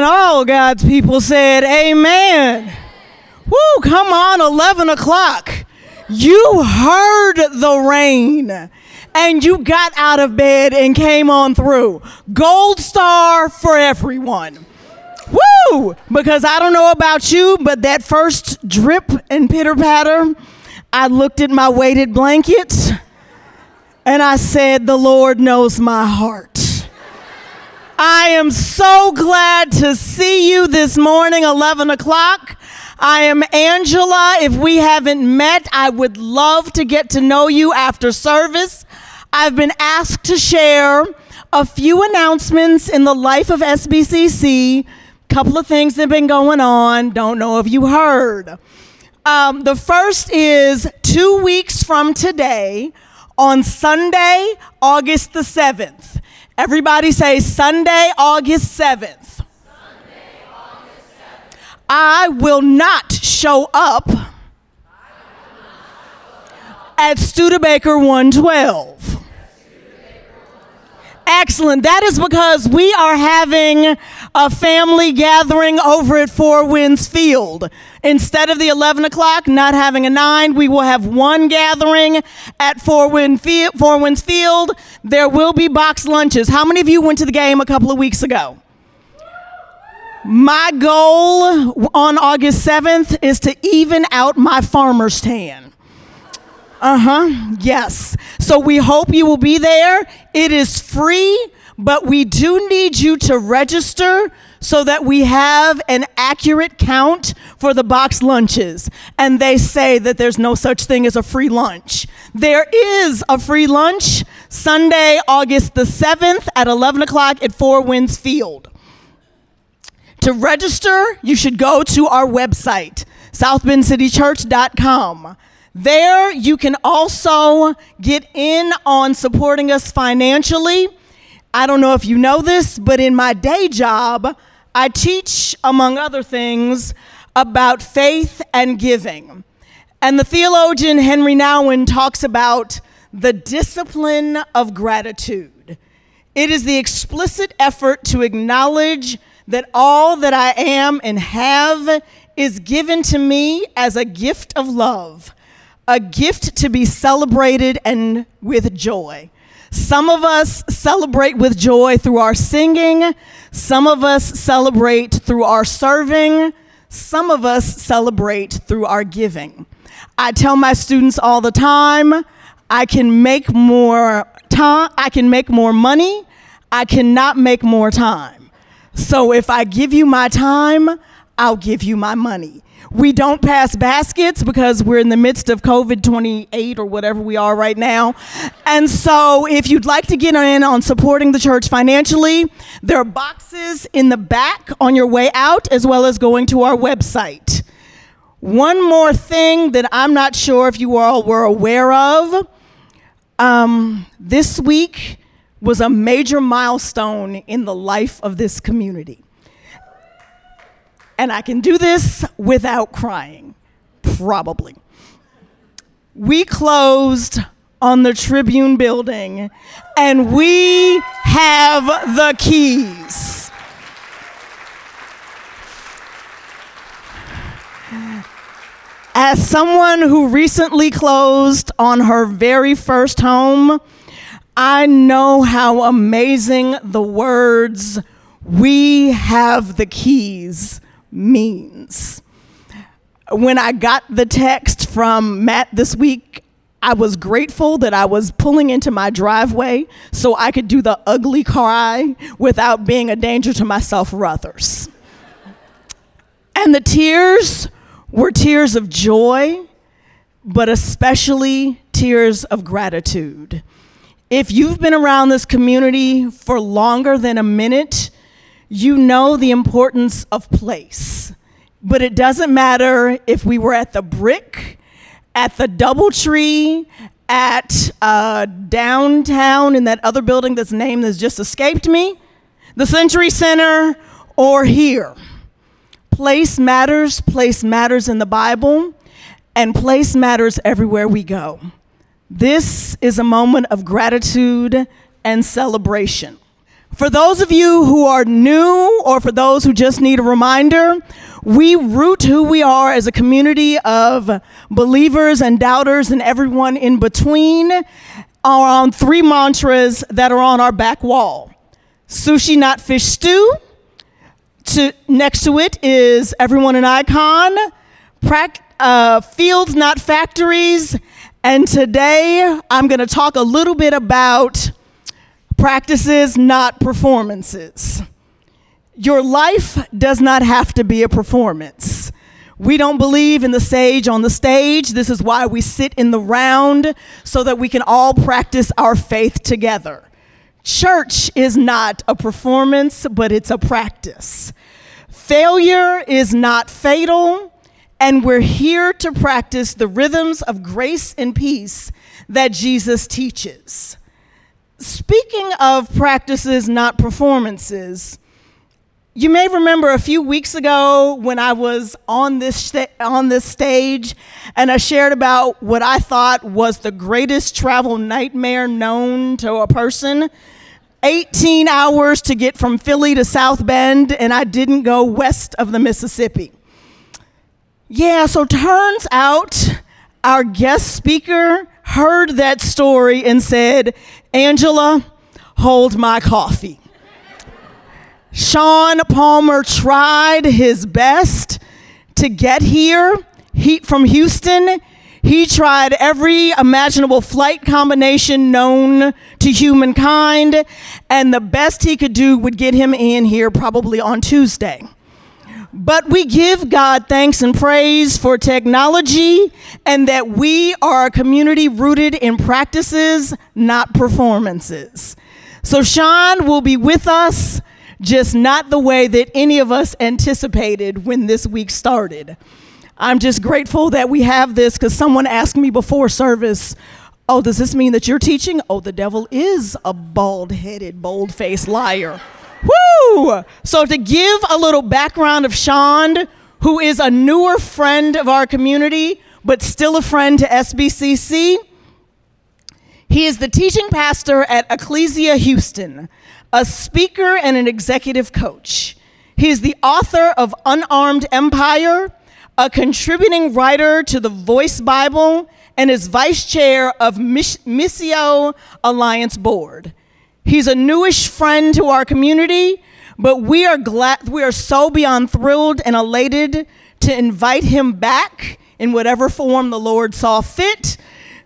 And all God's people said, Amen. Woo, come on, 11 o'clock. You heard the rain and you got out of bed and came on through. Gold star for everyone. Woo! Because I don't know about you, but that first drip and pitter patter, I looked at my weighted blanket and I said, The Lord knows my heart. I am so glad to see you this morning, 11 o'clock. I am Angela. If we haven't met, I would love to get to know you after service. I've been asked to share a few announcements in the life of SBCC. A couple of things that have been going on. Don't know if you heard. Um, the first is two weeks from today, on Sunday, August the 7th. Everybody say Sunday, August 7th. Sunday, August 7th. I will not show up at Studebaker 112. Excellent. That is because we are having a family gathering over at Four Winds Field. Instead of the 11 o'clock, not having a 9, we will have one gathering at Four, Wind Field, Four Winds Field. There will be box lunches. How many of you went to the game a couple of weeks ago? My goal on August 7th is to even out my farmer's tan. Uh huh. Yes. So we hope you will be there. It is free, but we do need you to register so that we have an accurate count for the box lunches. And they say that there's no such thing as a free lunch. There is a free lunch Sunday, August the 7th at 11 o'clock at Four Winds Field. To register, you should go to our website, southbendcitychurch.com. There, you can also get in on supporting us financially. I don't know if you know this, but in my day job, I teach, among other things, about faith and giving. And the theologian Henri Nouwen talks about the discipline of gratitude. It is the explicit effort to acknowledge that all that I am and have is given to me as a gift of love a gift to be celebrated and with joy. Some of us celebrate with joy through our singing, some of us celebrate through our serving, some of us celebrate through our giving. I tell my students all the time, I can make more time, I can make more money, I cannot make more time. So if I give you my time, I'll give you my money. We don't pass baskets because we're in the midst of COVID 28 or whatever we are right now. And so, if you'd like to get in on supporting the church financially, there are boxes in the back on your way out, as well as going to our website. One more thing that I'm not sure if you all were aware of um, this week was a major milestone in the life of this community. And I can do this without crying, probably. We closed on the Tribune building and we have the keys. As someone who recently closed on her very first home, I know how amazing the words, we have the keys, means. When I got the text from Matt this week, I was grateful that I was pulling into my driveway so I could do the ugly cry without being a danger to myself or others. And the tears were tears of joy, but especially tears of gratitude. If you've been around this community for longer than a minute, you know the importance of place. But it doesn't matter if we were at the brick, at the Doubletree, at uh, downtown in that other building that's name that's just escaped me, the Century Center, or here. Place matters, place matters in the Bible, and place matters everywhere we go. This is a moment of gratitude and celebration. For those of you who are new or for those who just need a reminder, we root who we are as a community of believers and doubters and everyone in between around three mantras that are on our back wall sushi, not fish stew. To, next to it is everyone an icon, uh, fields, not factories. And today I'm going to talk a little bit about practices, not performances. Your life does not have to be a performance. We don't believe in the sage on the stage. This is why we sit in the round so that we can all practice our faith together. Church is not a performance, but it's a practice. Failure is not fatal, and we're here to practice the rhythms of grace and peace that Jesus teaches. Speaking of practices, not performances, you may remember a few weeks ago when I was on this sta- on this stage and I shared about what I thought was the greatest travel nightmare known to a person. 18 hours to get from Philly to South Bend and I didn't go west of the Mississippi. Yeah, so turns out our guest speaker heard that story and said, "Angela, hold my coffee." Sean Palmer tried his best to get here he, from Houston. He tried every imaginable flight combination known to humankind, and the best he could do would get him in here probably on Tuesday. But we give God thanks and praise for technology and that we are a community rooted in practices, not performances. So, Sean will be with us just not the way that any of us anticipated when this week started. I'm just grateful that we have this because someone asked me before service, Oh, does this mean that you're teaching? Oh, the devil is a bald headed, bold faced liar. Woo! So, to give a little background of Sean, who is a newer friend of our community, but still a friend to SBCC, he is the teaching pastor at Ecclesia Houston, a speaker and an executive coach. He is the author of Unarmed Empire, a contributing writer to the Voice Bible, and is vice chair of Missio Alliance Board. He's a newish friend to our community, but we are glad we are so beyond thrilled and elated to invite him back in whatever form the Lord saw fit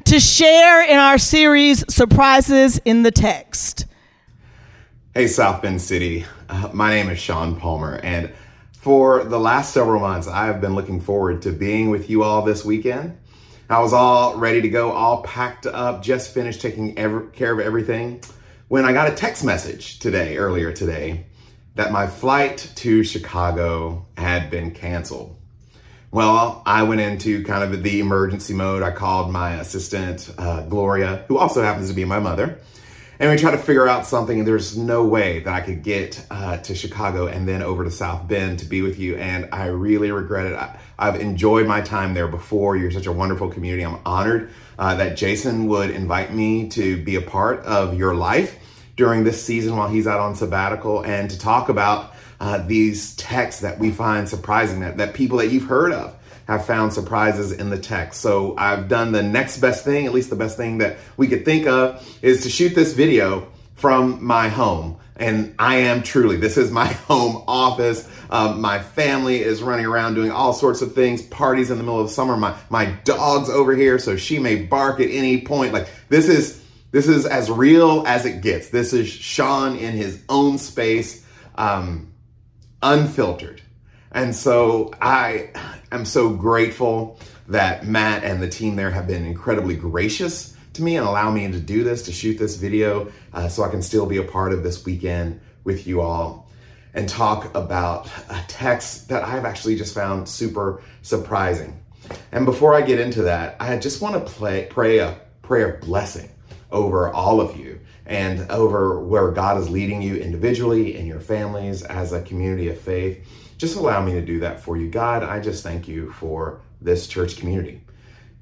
to share in our series Surprises in the Text. Hey, South Bend City. Uh, my name is Sean Palmer, and for the last several months, I have been looking forward to being with you all this weekend. I was all ready to go, all packed up, just finished taking ever, care of everything when I got a text message today, earlier today, that my flight to Chicago had been canceled. Well, I went into kind of the emergency mode. I called my assistant, uh, Gloria, who also happens to be my mother and we tried to figure out something and there's no way that i could get uh, to chicago and then over to south bend to be with you and i really regret it I, have enjoyed my time there before you're such a wonderful community i'm honored uh, that jason would invite me to be a part of your life during this season while he's out on sabbatical and to talk about uh, these texts that we find surprising that, that people that you've heard of have found surprises in the text. So I've done the next best thing, at least the best thing that we could think of, is to shoot this video from my home. And I am truly, this is my home office. Um, my family is running around doing all sorts of things, parties in the middle of summer. My, my dog's over here, so she may bark at any point. Like this is, this is as real as it gets. This is Sean in his own space, um, unfiltered. And so I am so grateful that Matt and the team there have been incredibly gracious to me and allow me to do this, to shoot this video, uh, so I can still be a part of this weekend with you all and talk about a text that I've actually just found super surprising. And before I get into that, I just want to play, pray a prayer blessing over all of you and over where God is leading you individually in your families as a community of faith just allow me to do that for you. God, I just thank you for this church community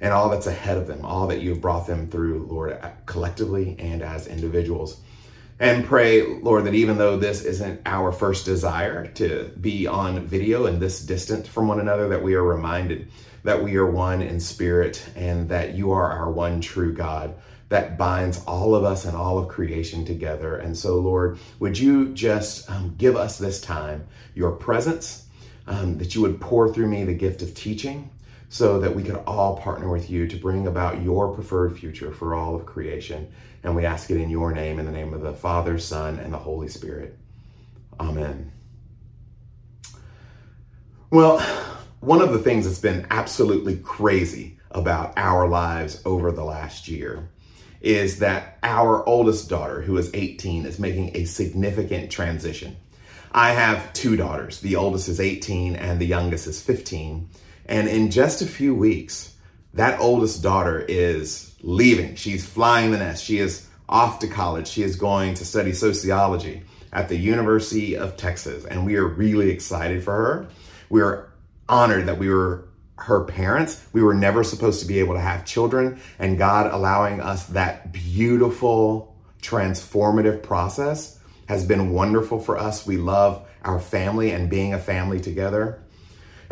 and all that's ahead of them, all that you've brought them through, Lord, collectively and as individuals. And pray, Lord, that even though this isn't our first desire to be on video and this distant from one another, that we are reminded that we are one in spirit and that you are our one true God that binds all of us and all of creation together. And so, Lord, would you just um, give us this time your presence, um, that you would pour through me the gift of teaching so that we can all partner with you to bring about your preferred future for all of creation. And we ask it in your name, in the name of the Father, Son, and the Holy Spirit. Amen. Well, one of the things that's been absolutely crazy about our lives over the last year is that our oldest daughter, who is 18, is making a significant transition. I have two daughters. The oldest is 18 and the youngest is 15. And in just a few weeks, that oldest daughter is leaving. She's flying the nest. She is off to college. She is going to study sociology at the University of Texas. And we are really excited for her. We are honored that we were her parents. We were never supposed to be able to have children, and God allowing us that beautiful, transformative process has been wonderful for us. We love our family and being a family together.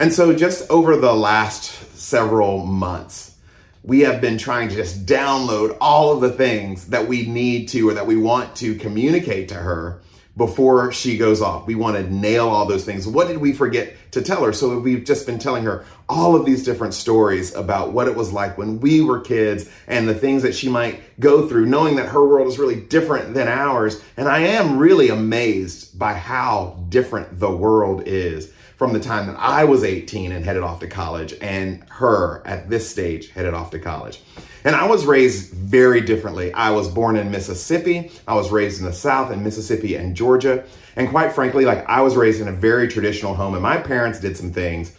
And so, just over the last several months, we have been trying to just download all of the things that we need to or that we want to communicate to her before she goes off. We want to nail all those things. What did we forget to tell her? So we've just been telling her all of these different stories about what it was like when we were kids and the things that she might go through, knowing that her world is really different than ours. And I am really amazed by how different the world is from the time that I was 18 and headed off to college and her at this stage headed off to college. And I was raised very differently. I was born in Mississippi. I was raised in the South in Mississippi and Georgia. And quite frankly, like I was raised in a very traditional home and my parents did some things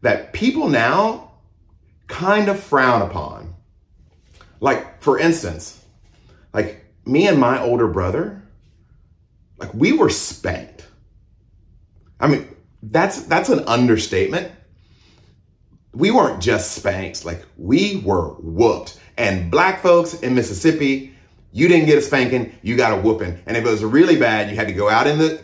that people now kind of frown upon. Like, for instance, like me and my older brother, like we were spanked. I mean, that's that's an understatement. We weren't just spanked, like we were whooped. And black folks in Mississippi, you didn't get a spanking, you got a whooping. And if it was really bad, you had to go out in the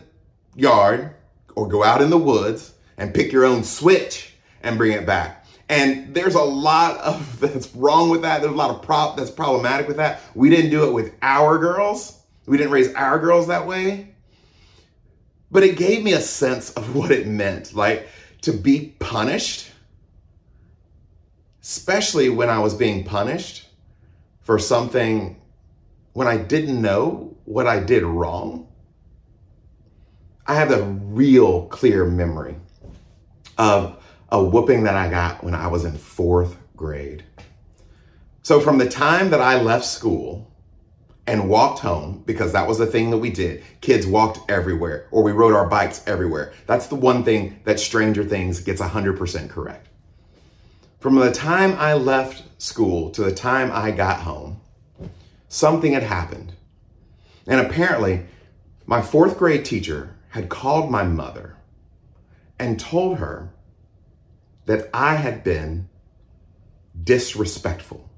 yard or go out in the woods and pick your own switch and bring it back. And there's a lot of that's wrong with that. There's a lot of prop that's problematic with that. We didn't do it with our girls. We didn't raise our girls that way. But it gave me a sense of what it meant, like to be punished, especially when I was being punished for something when I didn't know what I did wrong. I have a real clear memory of a whooping that I got when I was in fourth grade. So, from the time that I left school and walked home, because that was the thing that we did, kids walked everywhere, or we rode our bikes everywhere. That's the one thing that Stranger Things gets 100% correct. From the time I left school to the time I got home, something had happened. And apparently, my fourth grade teacher had called my mother and told her that I had been disrespectful.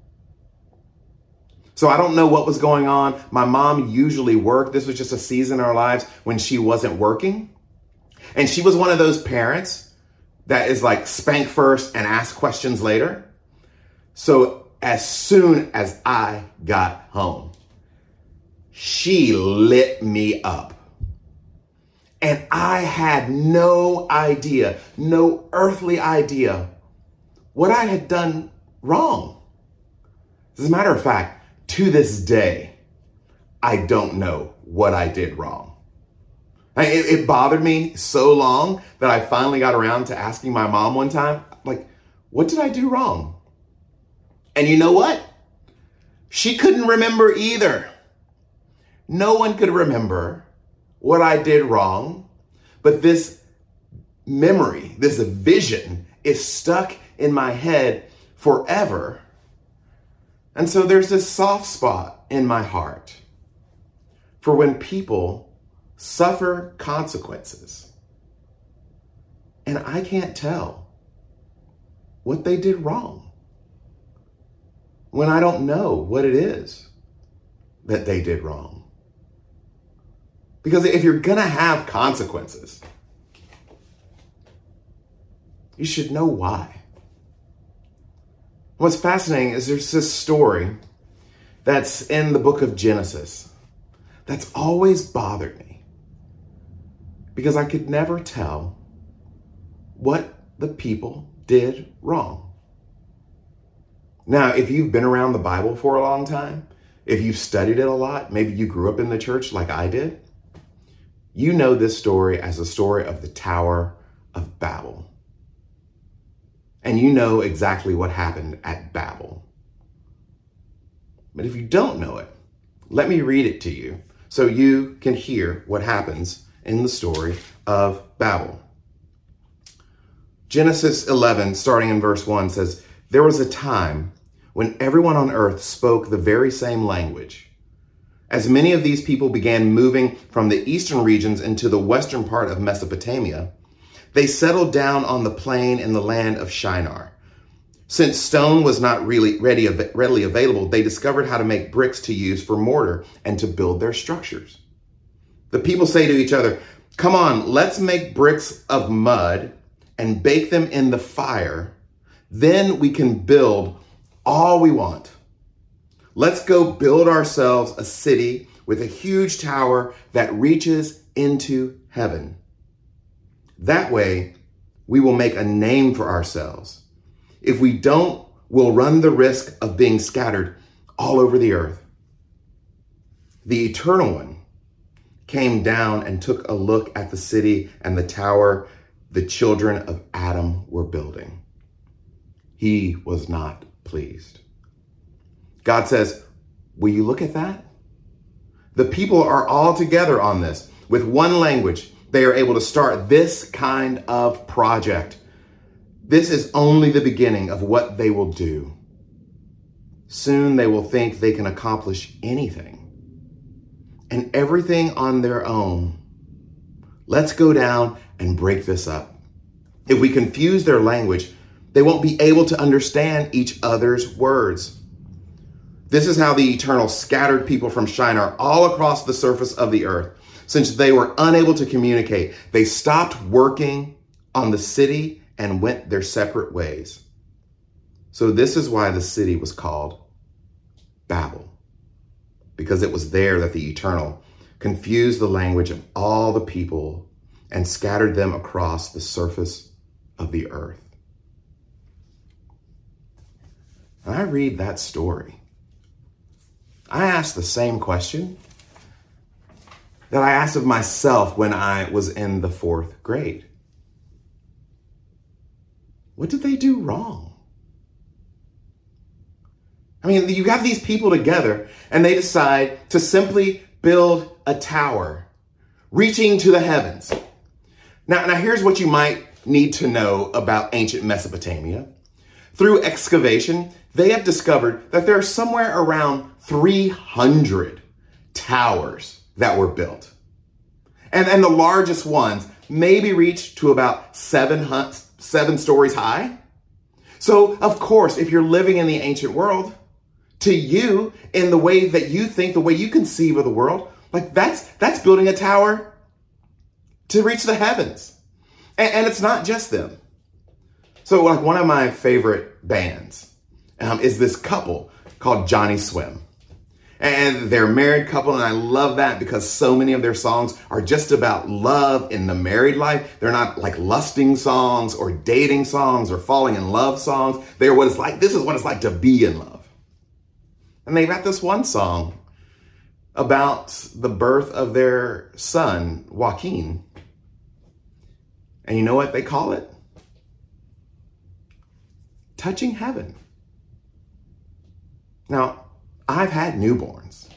So I don't know what was going on. My mom usually worked. This was just a season in our lives when she wasn't working. And she was one of those parents that is like spank first and ask questions later. So as soon as I got home, she lit me up. And I had no idea, no earthly idea what I had done wrong. As a matter of fact, to this day, I don't know what I did wrong. It, it, bothered me so long that I finally got around to asking my mom one time, like, what did I do wrong? And you know what? She couldn't remember either. No one could remember what I did wrong, but this memory, this vision is stuck in my head forever. And so there's this soft spot in my heart for when people suffer consequences and I can't tell what they did wrong when I don't know what it is that they did wrong. Because if you're going to have consequences, you should know why. What's fascinating is there's this story that's in the book of Genesis that's always bothered me because I could never tell what the people did wrong. Now, if you've been around the Bible for a long time, if you've studied it a lot, maybe you grew up in the church like I did, you know this story as a story of the Tower of Babel. And you know exactly what happened at Babel. But if you don't know it, let me read it to you so you can hear what happens in the story of Babel. Genesis 11, starting in verse 1, says, There was a time when everyone on earth spoke the very same language. As many of these people began moving from the eastern regions into the western part of Mesopotamia, they settled down on the plain in the land of Shinar. Since stone was not really ready, readily available, they discovered how to make bricks to use for mortar and to build their structures. The people say to each other, Come on, let's make bricks of mud and bake them in the fire. Then we can build all we want. Let's go build ourselves a city with a huge tower that reaches into heaven. That way, we will make a name for ourselves. If we don't, we'll run the risk of being scattered all over the earth. The Eternal One came down and took a look at the city and the tower the children of Adam were building. He was not pleased. God says, Will you look at that? The people are all together on this. With one language, they are able to start this kind of project. This is only the beginning of what they will do. Soon they will think they can accomplish anything and everything on their own. Let's go down and break this up. If we confuse their language, they won't be able to understand each other's words. This is how the Eternal scattered people from Shinar all across the surface of the earth. Since they were unable to communicate, they stopped working on the city and went their separate ways. So, this is why the city was called Babel, because it was there that the Eternal confused the language of all the people and scattered them across the surface of the earth. I read that story. I ask the same question that I asked of myself when I was in the fourth grade. What did they do wrong? I mean, you have these people together and they decide to simply build a tower reaching to the heavens. Now, now here's what you might need to know about ancient Mesopotamia. Through excavation, they have discovered that there are somewhere around 300 towers that were built. And, and the largest ones maybe reach to about seven, seven stories high. So, of course, if you're living in the ancient world, to you, in the way that you think, the way you conceive of the world, like that's that's building a tower to reach the heavens. And, and it's not just them. So, like one of my favorite bands um, is this couple called Johnny Swim. And they're a married couple, and I love that because so many of their songs are just about love in the married life. They're not like lusting songs or dating songs or falling in love songs. They're what it's like, this is what it's like to be in love. And they got this one song about the birth of their son, Joaquin. And you know what they call it? Touching Heaven. Now, I've had newborns.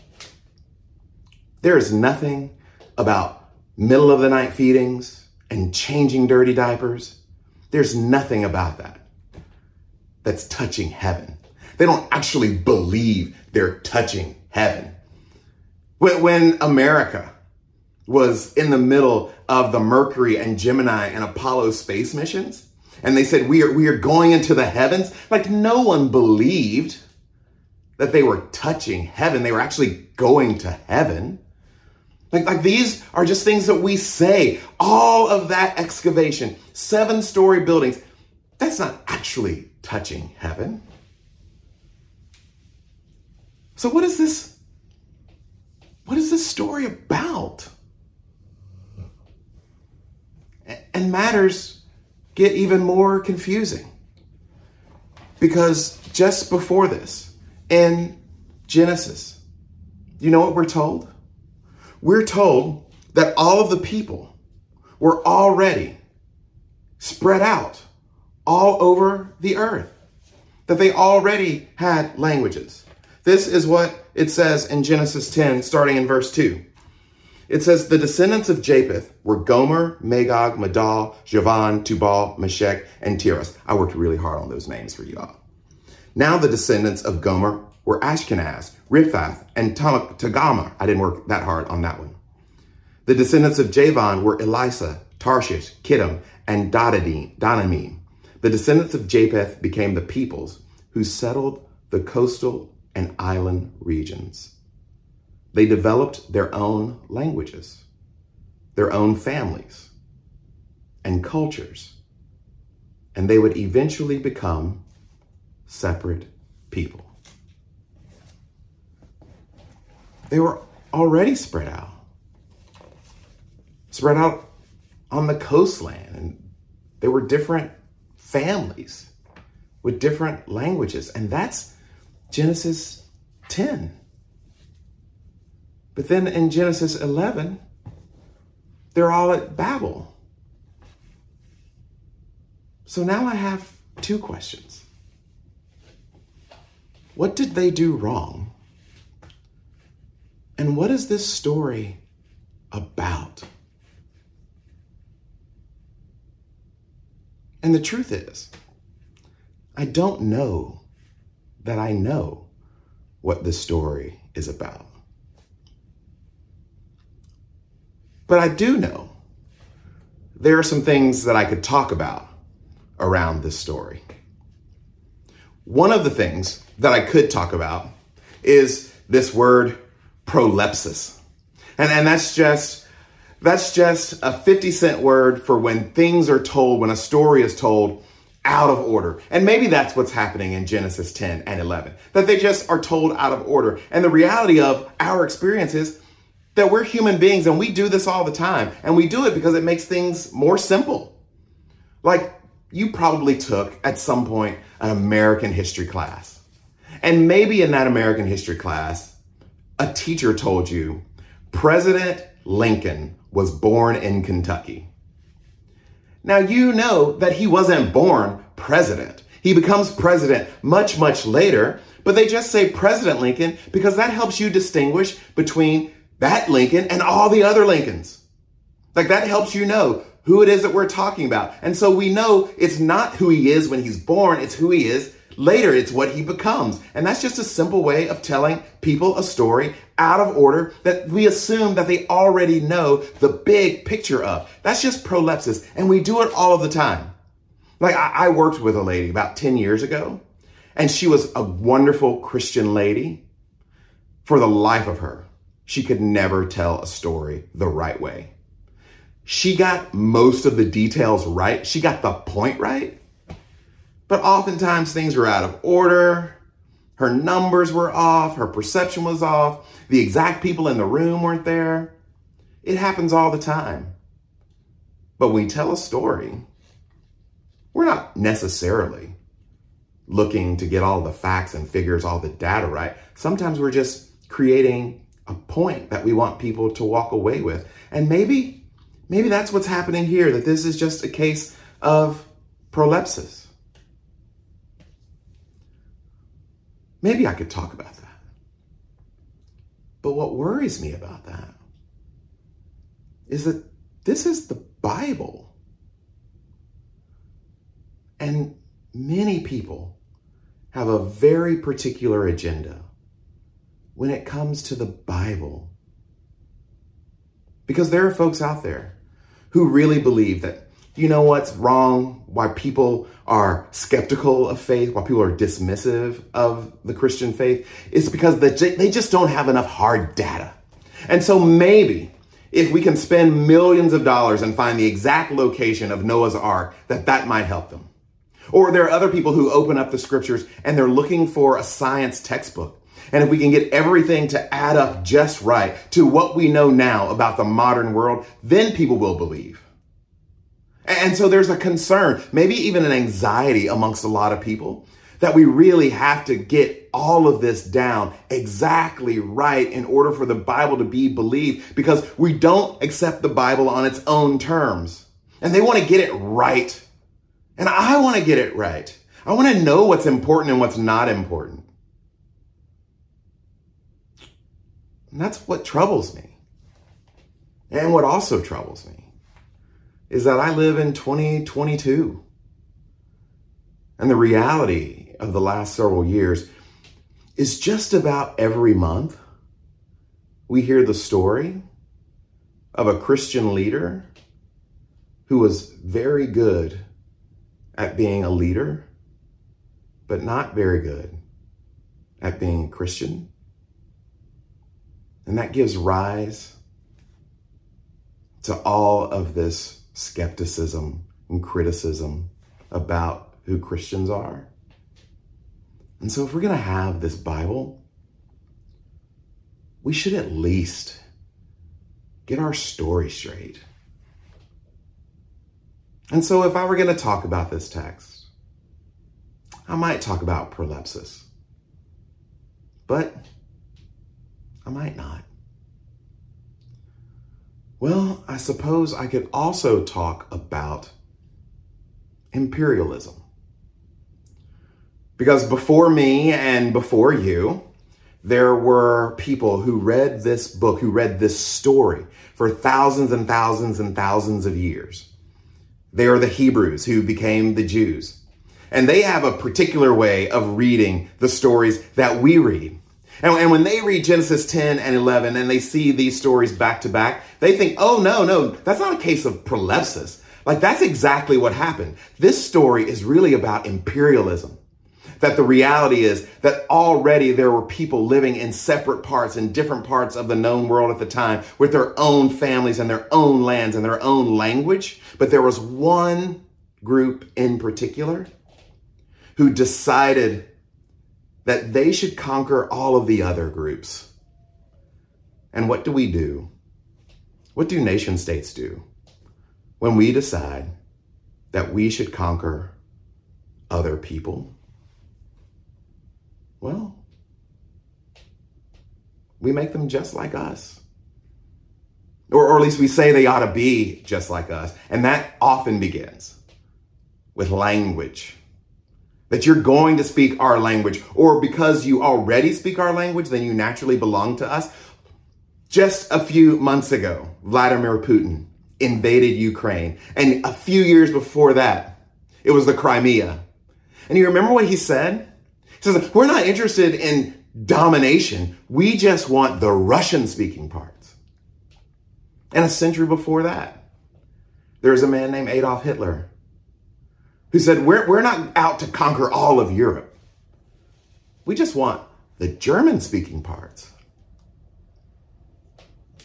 There is nothing about middle of the night feedings and changing dirty diapers. There's nothing about that that's touching heaven. They don't actually believe they're touching heaven. When America was in the middle of the Mercury and Gemini and Apollo space missions, and they said, we are, we are going into the heavens, like no one believed that they were touching heaven. They were actually going to heaven. Like, like these are just things that we say. All of that excavation, seven story buildings, that's not actually touching heaven. So, what is this? What is this story about? And matters get even more confusing. Because just before this, in Genesis, you know what we're told? We're told that all of the people were already spread out all over the earth, that they already had languages. This is what it says in Genesis 10, starting in verse 2. It says, The descendants of Japheth were Gomer, Magog, Madai, Javan, Tubal, Meshech, and Tiras. I worked really hard on those names for you all. Now the descendants of Gomer were Ashkenaz, Riphath, and Togarmah. I didn't work that hard on that one. The descendants of Javan were Elishah, Tarshish, Kittim, and Dodanim. The descendants of Japheth became the peoples who settled the coastal and island regions. They developed their own languages, their own families, and cultures, and they would eventually become separate people. They were already spread out, spread out on the coastland, and they were different families with different languages. And that's Genesis 10. But then in Genesis 11, they're all at Babel. So now I have two questions. What did they do wrong? And what is this story about? And the truth is, I don't know that I know what this story is about. But I do know there are some things that I could talk about around this story. One of the things that I could talk about is this word prolepsis. And, and that's just that's just a 50 cent word for when things are told, when a story is told out of order. And maybe that's what's happening in Genesis 10 and 11, that they just are told out of order. And the reality of our experience is that we're human beings and we do this all the time. And we do it because it makes things more simple. Like you probably took at some point an American history class. And maybe in that American history class, a teacher told you President Lincoln was born in Kentucky. Now, you know that he wasn't born president. He becomes president much, much later, but they just say President Lincoln because that helps you distinguish between that Lincoln and all the other Lincolns. Like that helps you know who it is that we're talking about. And so we know it's not who he is when he's born, it's who he is Later, it's what he becomes. And that's just a simple way of telling people a story out of order that we assume that they already know the big picture of. That's just prolepsis. And we do it all of the time. Like I, I worked with a lady about 10 years ago, and she was a wonderful Christian lady. For the life of her, she could never tell a story the right way. She got most of the details right. She got the point right but oftentimes things were out of order. Her numbers were off. Her perception was off. The exact people in the room weren't there. It happens all the time. But when we tell a story, we're not necessarily looking to get all the facts and figures, all the data right. Sometimes we're just creating a point that we want people to walk away with. And maybe, maybe that's what's happening here, that this is just a case of prolepsis. Maybe I could talk about that. But what worries me about that is that this is the Bible. And many people have a very particular agenda when it comes to the Bible. Because there are folks out there who really believe that you know what's wrong? Why people are skeptical of faith, why people are dismissive of the Christian faith, is because they just don't have enough hard data. And so maybe if we can spend millions of dollars and find the exact location of Noah's ark, that that might help them. Or there are other people who open up the scriptures and they're looking for a science textbook. And if we can get everything to add up just right to what we know now about the modern world, then people will believe. And so there's a concern, maybe even an anxiety amongst a lot of people that we really have to get all of this down exactly right in order for the Bible to be believed because we don't accept the Bible on its own terms. And they want to get it right. And I want to get it right. I want to know what's important and what's not important. And that's what troubles me. And what also troubles me is that I live in 2022. And the reality of the last several years is just about every month we hear the story of a Christian leader who was very good at being a leader, but not very good at being a Christian. And that gives rise to all of this skepticism and criticism about who Christians are. And so, if we're going to have this Bible, we should at least get our story straight. And so, if I were going to talk about this text, I might talk about prolepsis, but I might not. Well, I suppose I could also talk about imperialism. Because before me and before you, there were people who read this book, who read this story for thousands and thousands and thousands of years. They are the Hebrews who became the Jews. And they have a particular way of reading the stories that we read. And, and when they read Genesis 10 and 11 and they see these stories back to back, they think, oh, no, no, that's not a case of prolepsis. Like, that's exactly what happened. This story is really about imperialism that the reality is that already there were people living in separate parts, in different parts of the known world at the time, with their own families and their own lands and their own language. But there was one group in particular who decided that they should conquer all of the other groups. And what do we do? What do nation states do when we decide that we should conquer other people? Well, we make them just like us. Or, or at least we say they ought to be just like us. And that often begins with language. That you're going to speak our language, or because you already speak our language, then you naturally belong to us. Just a few months ago, Vladimir Putin invaded Ukraine. And a few years before that, it was the Crimea. And you remember what he said? He says, we're not interested in domination. We just want the Russian speaking parts. And a century before that, there was a man named Adolf Hitler who said, we're, we're not out to conquer all of Europe. We just want the German speaking parts.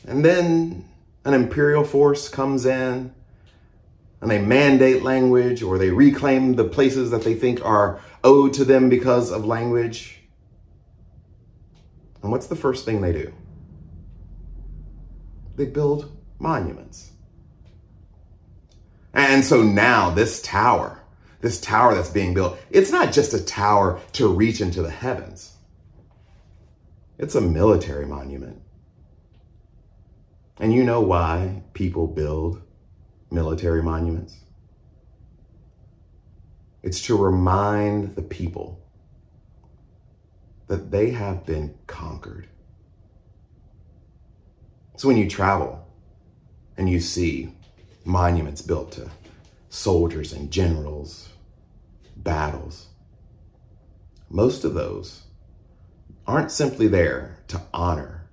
And then an imperial force comes in and they mandate language or they reclaim the places that they think are owed to them because of language. And what's the first thing they do? They build monuments. And so now this tower, this tower that's being built, it's not just a tower to reach into the heavens. It's a military monument. And you know why people build military monuments? It's to remind the people that they have been conquered. So when you travel and you see monuments built to soldiers and generals, battles, most of those aren't simply there to honor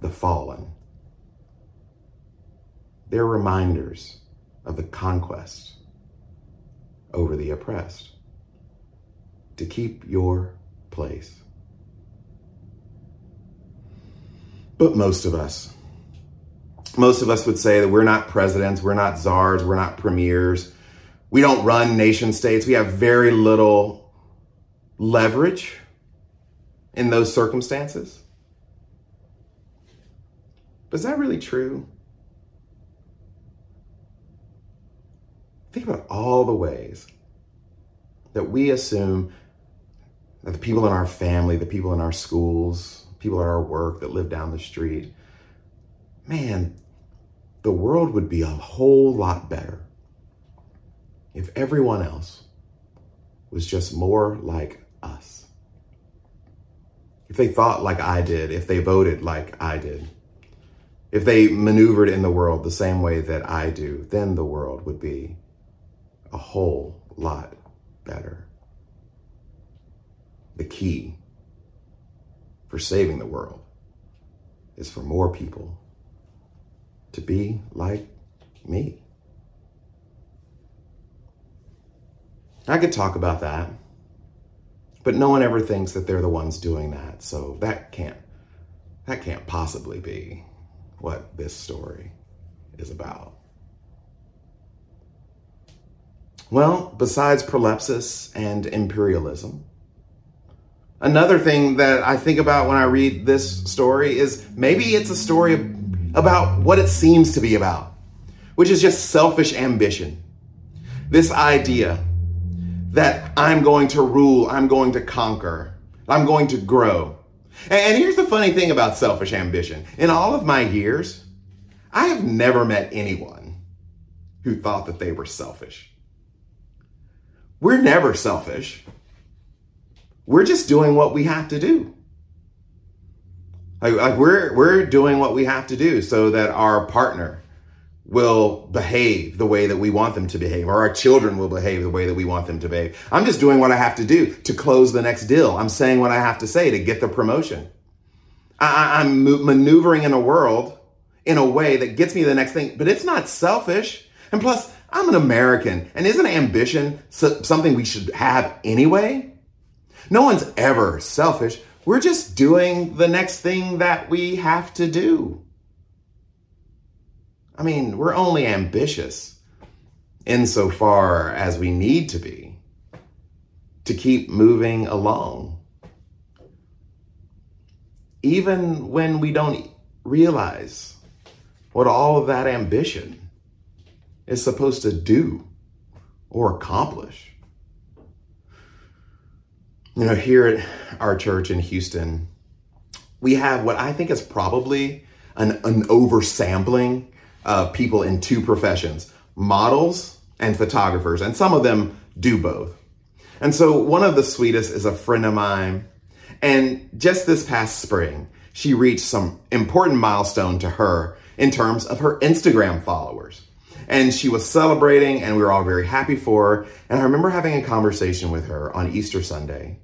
the fallen. They're reminders of the conquest over the oppressed, to keep your place. But most of us, Most of us would say that we're not presidents, we're not czars, we're not premiers. We don't run nation states. We have very little leverage in those circumstances. But is that really true? Think about all the ways that we assume that the people in our family, the people in our schools, people at our work that live down the street, man, the world would be a whole lot better if everyone else was just more like us. If they thought like I did, if they voted like I did, if they maneuvered in the world the same way that I do, then the world would be a whole lot better. The key for saving the world is for more people to be like me. I could talk about that, but no one ever thinks that they're the ones doing that. So that can't that can't possibly be what this story is about. Well, besides prolepsis and imperialism, another thing that I think about when I read this story is maybe it's a story about what it seems to be about, which is just selfish ambition. This idea that I'm going to rule, I'm going to conquer, I'm going to grow. And here's the funny thing about selfish ambition. In all of my years, I have never met anyone who thought that they were selfish. We're never selfish. We're just doing what we have to do. Like, like we're we're doing what we have to do so that our partner will behave the way that we want them to behave, or our children will behave the way that we want them to behave. I'm just doing what I have to do to close the next deal. I'm saying what I have to say to get the promotion. I, am maneuvering in a world in a way that gets me the next thing, but it's not selfish. And plus, I'm an American, and isn't ambition something we should have anyway? No one's ever selfish. We're just doing the next thing that we have to do. I mean, we're only ambitious insofar as we need to be to keep moving along. Even when we don't realize what all of that ambition is supposed to do or accomplish. You know, here at our church in Houston, we have what I think is probably an, an oversampling of people in two professions models and photographers, and some of them do both. And so, one of the sweetest is a friend of mine. And just this past spring, she reached some important milestone to her in terms of her Instagram followers and she was celebrating, and we were all very happy for her. And I remember having a conversation with her on Easter Sunday.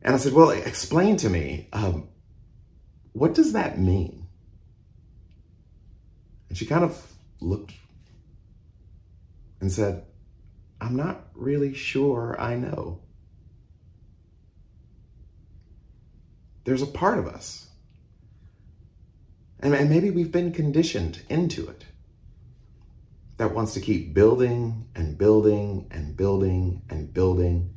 And I said, Well, explain to me, um, what does that mean? And she kind of looked and said, I'm not really sure I know. There's a part of us. And, and maybe we've been conditioned into it that wants to keep building and building and building and building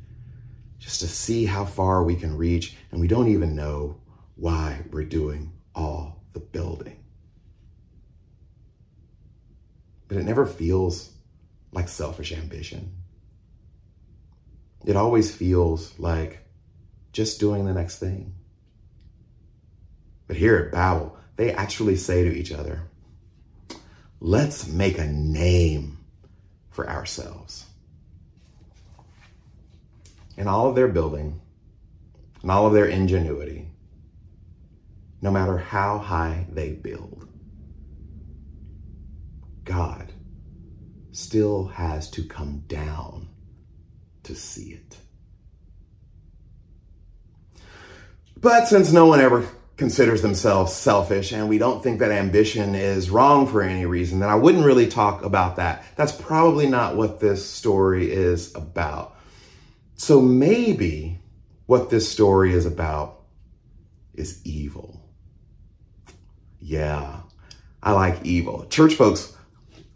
just to see how far we can reach. And we don't even know why we're doing all the building. But it never feels like selfish ambition. It always feels like just doing the next thing. But here at Babel, they actually say to each other, let's make a name for ourselves. In all of their building, and all of their ingenuity, no matter how high they build, God still has to come down to see it. But since no one ever considers themselves selfish and we don't think that ambition is wrong for any reason, then I wouldn't really talk about that. That's probably not what this story is about. So maybe what this story is about is evil. Yeah, I like evil. Church folks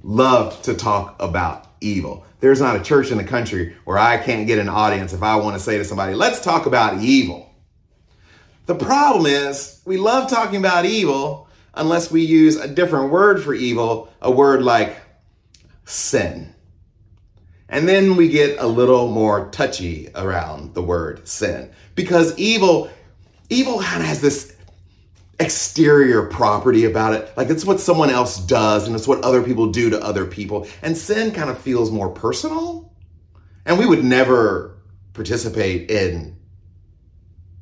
love to talk about evil. There's not a church in the country where I can't get an audience if I want to say to somebody, let's talk about evil. The problem is, we love talking about evil unless we use a different word for evil, a word like sin. And then we get a little more touchy around the word sin because evil evil kind of has this exterior property about it. Like it's what someone else does and it's what other people do to other people. And sin kind of feels more personal. And we would never participate in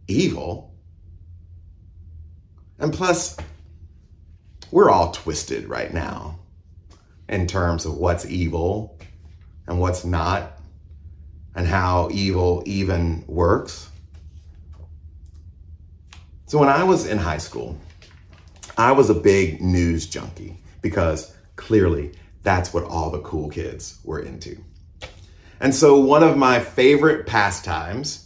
evil. And plus, we're all twisted right now in terms of what's evil and what's not, and how evil even works. So, when I was in high school, I was a big news junkie because clearly that's what all the cool kids were into. And so, one of my favorite pastimes,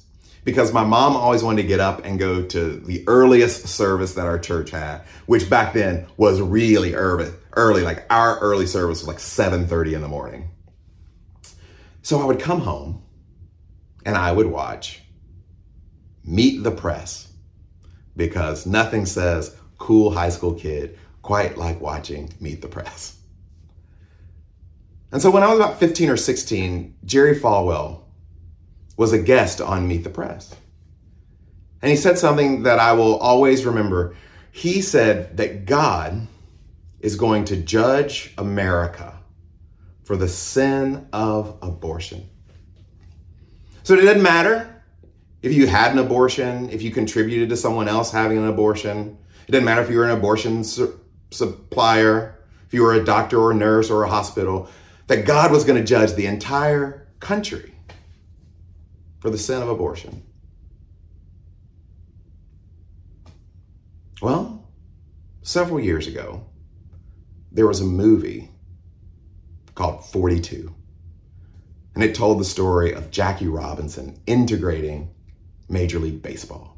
because my mom always wanted to get up and go to the earliest service that our church had, which back then was really early, early like our early service was like 7:30 in the morning. So I would come home and I would watch Meet the Press because nothing says cool high school kid quite like watching Meet the Press. And so when I was about 15 or 16, Jerry Falwell was a guest on Meet the Press. And he said something that I will always remember. He said that God is going to judge America for the sin of abortion. So it doesn't matter if you had an abortion, if you contributed to someone else having an abortion. It doesn't matter if you were an abortion su- supplier, if you were a doctor or a nurse or a hospital, that God was going to judge the entire country for the sin of abortion. Well, several years ago, there was a movie called 42. And it told the story of Jackie Robinson integrating Major League Baseball.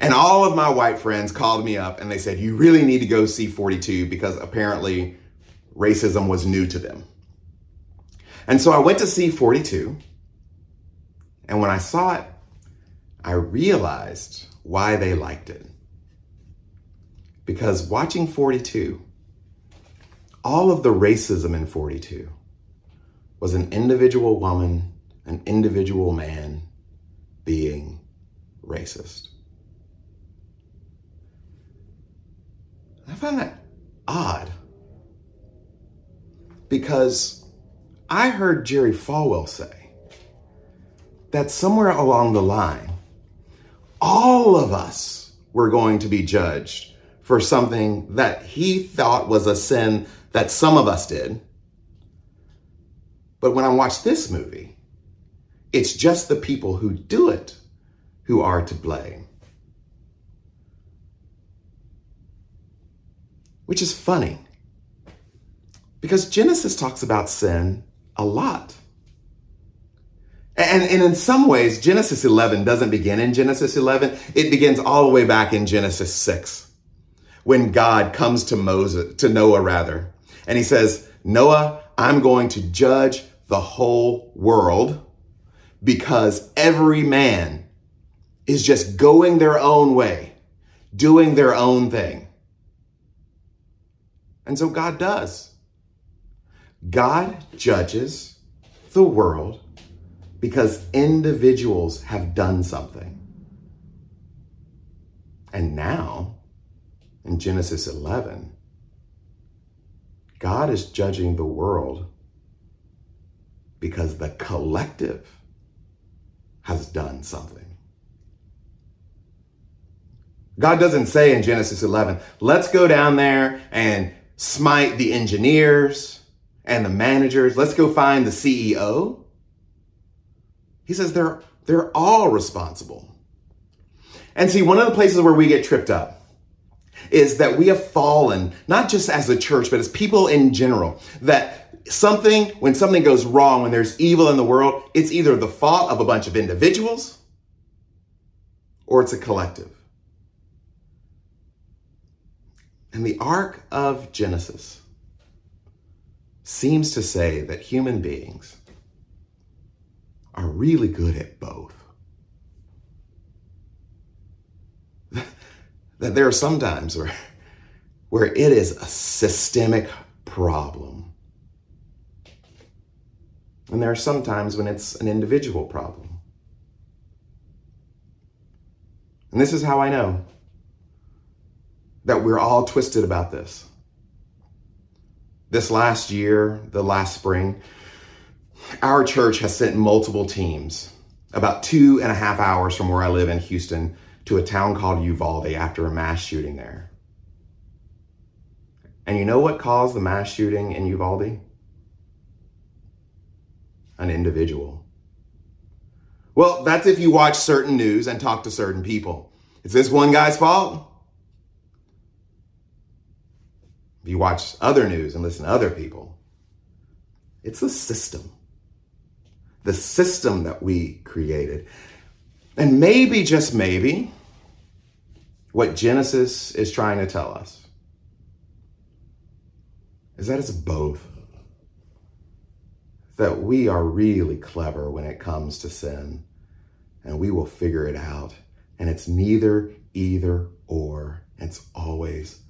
And all of my white friends called me up and they said, You really need to go see 42 because apparently racism was new to them. And so I went to see 42. And when I saw it, I realized why they liked it. Because watching 42, all of the racism in 42 was an individual woman, an individual man being racist. I found that odd because I heard Jerry Falwell say that somewhere along the line, all of us were going to be judged for something that he thought was a sin that some of us did. But when I watch this movie, it's just the people who do it who are to blame. Which is funny because Genesis talks about sin a lot. And, and in some ways, Genesis 11 doesn't begin in Genesis 11. It begins all the way back in Genesis 6 when God comes to Moses, to Noah rather, and he says, Noah, I'm going to judge the whole world because every man is just going their own way, doing their own thing. And so God does. God judges the world because individuals have done something. And now, in Genesis 11, God is judging the world because the collective has done something. God doesn't say in Genesis 11, let's go down there and smite the engineers and the managers. Let's go find the CEO. He says they're, they're all responsible. And see, one of the places where we get tripped up is that we have fallen, not just as a church, but as people in general, that something, when something goes wrong, when there's evil in the world, it's either the fault of a bunch of individuals or it's a collective. And the arc of Genesis seems to say that human beings are really good at both. that there are some times where, where it is a systemic problem. And there are some times when it's an individual problem. And this is how I know that we're all twisted about this. This last year, the last spring, our church has sent multiple teams about two and a half hours from where I live in Houston to a town called Uvalde after a mass shooting there. And you know what caused the mass shooting in Uvalde? An individual. Well, that's if you watch certain news and talk to certain people. Is this one guy's fault? If you watch other news and listen to other people, it's the system. The system that we created. And maybe, just maybe, what Genesis is trying to tell us is that it's both. That we are really clever when it comes to sin, and we will figure it out. And it's neither, either, or. It's always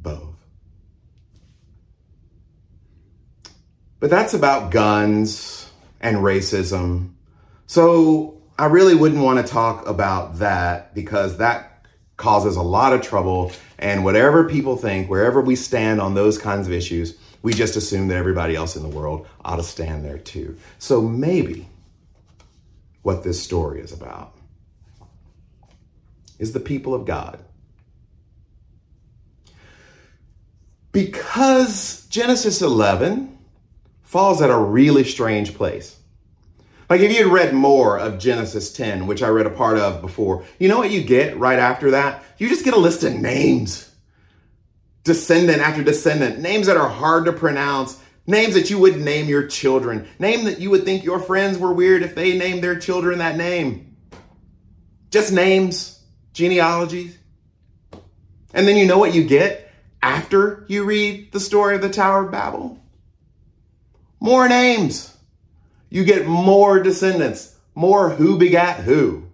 both. But that's about guns and racism. So I really wouldn't want to talk about that because that causes a lot of trouble. And whatever people think, wherever we stand on those kinds of issues, we just assume that everybody else in the world ought to stand there too. So maybe what this story is about is the people of God. Because Genesis 11 falls at a really strange place. Like if you had read more of Genesis 10, which I read a part of before, you know what you get right after that? You just get a list of names. Descendant after descendant, names that are hard to pronounce, names that you would name your children, name that you would think your friends were weird if they named their children that name. Just names, genealogies. And then you know what you get after you read the story of the Tower of Babel? More names. You get more descendants, more who begat who.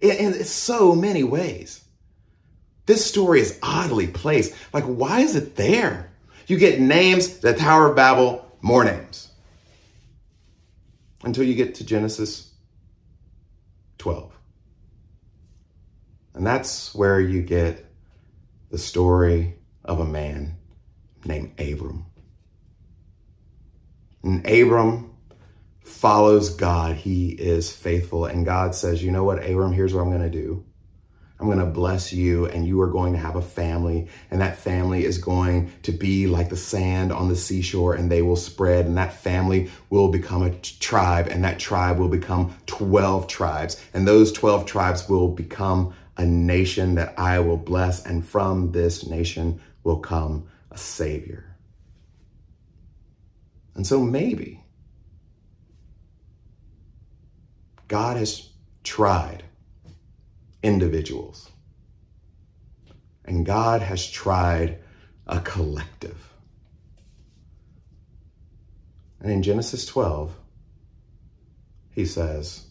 In, so many ways. This story is oddly placed. Like, why is it there? You get names, the Tower of Babel, more names. Until you get to Genesis 12. And that's where you get the story of a man named Abram. And Abram follows God. He is faithful. And God says, You know what, Abram, here's what I'm going to do. I'm going to bless you, and you are going to have a family, and that family is going to be like the sand on the seashore, and they will spread, and that family will become a tribe, and that tribe will become 12 tribes, and those 12 tribes will become a nation that I will bless, and from this nation will come a Savior. And so maybe God has tried individuals, and God has tried a collective. And in Genesis 12, he says,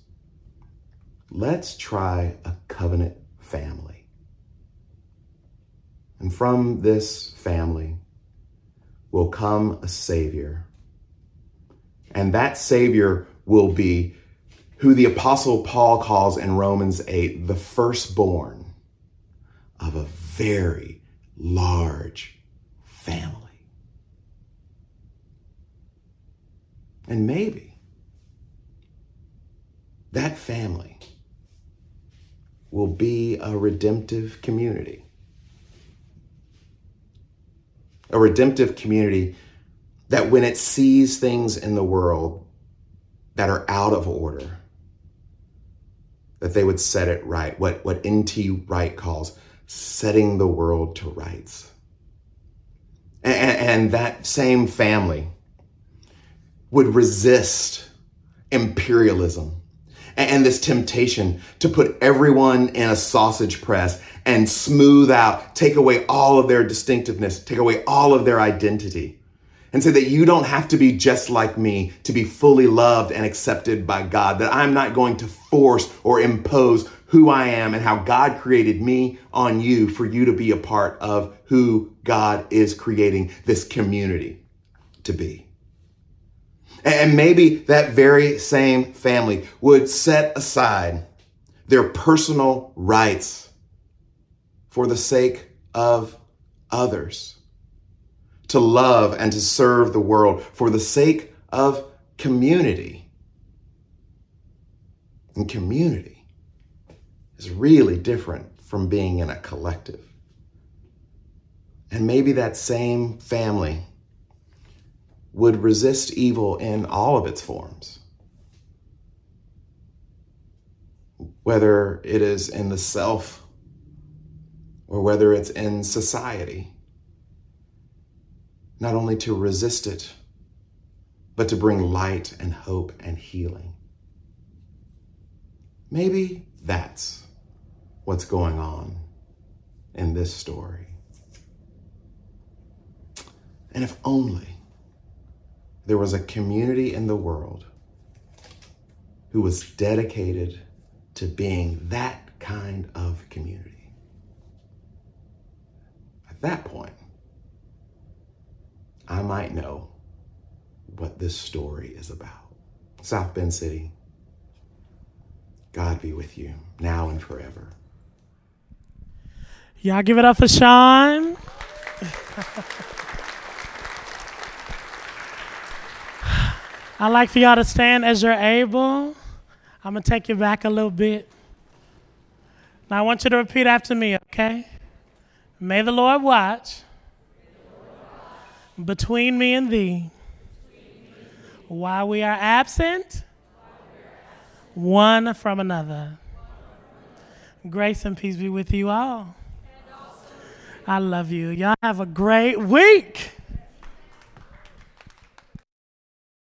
let's try a covenant family. And from this family will come a Savior and that Savior will be who the Apostle Paul calls in Romans 8 the firstborn of a very large family. And maybe that family will be a redemptive community. A redemptive community that when it sees things in the world that are out of order, that they would set it right. What, what N.T. Wright calls setting the world to rights. And, and that same family would resist imperialism and this temptation to put everyone in a sausage press and smooth out, take away all of their distinctiveness, take away all of their identity. And say that you don't have to be just like me to be fully loved and accepted by God, that I'm not going to force or impose who I am and how God created me on you for you to be a part of who God is creating this community to be. And maybe that very same family would set aside their personal rights for the sake of others, to love and to serve the world for the sake of community. And community is really different from being in a collective. And maybe that same family would resist evil in all of its forms. Whether it is in the self or whether it's in society. Not only to resist it, but to bring light and hope and healing. Maybe that's what's going on in this story. And if only there was a community in the world who was dedicated to being that kind of community. At that point, I might know what this story is about. South Bend City, God be with you now and forever. Y'all give it up for Sean. I'd like for y'all to stand as you're able. I'm going to take you back a little bit. Now, I want you to repeat after me, okay? May the Lord watch between me and thee while we are absent one from another. Grace and peace be with you all. I love you. Y'all have a great week.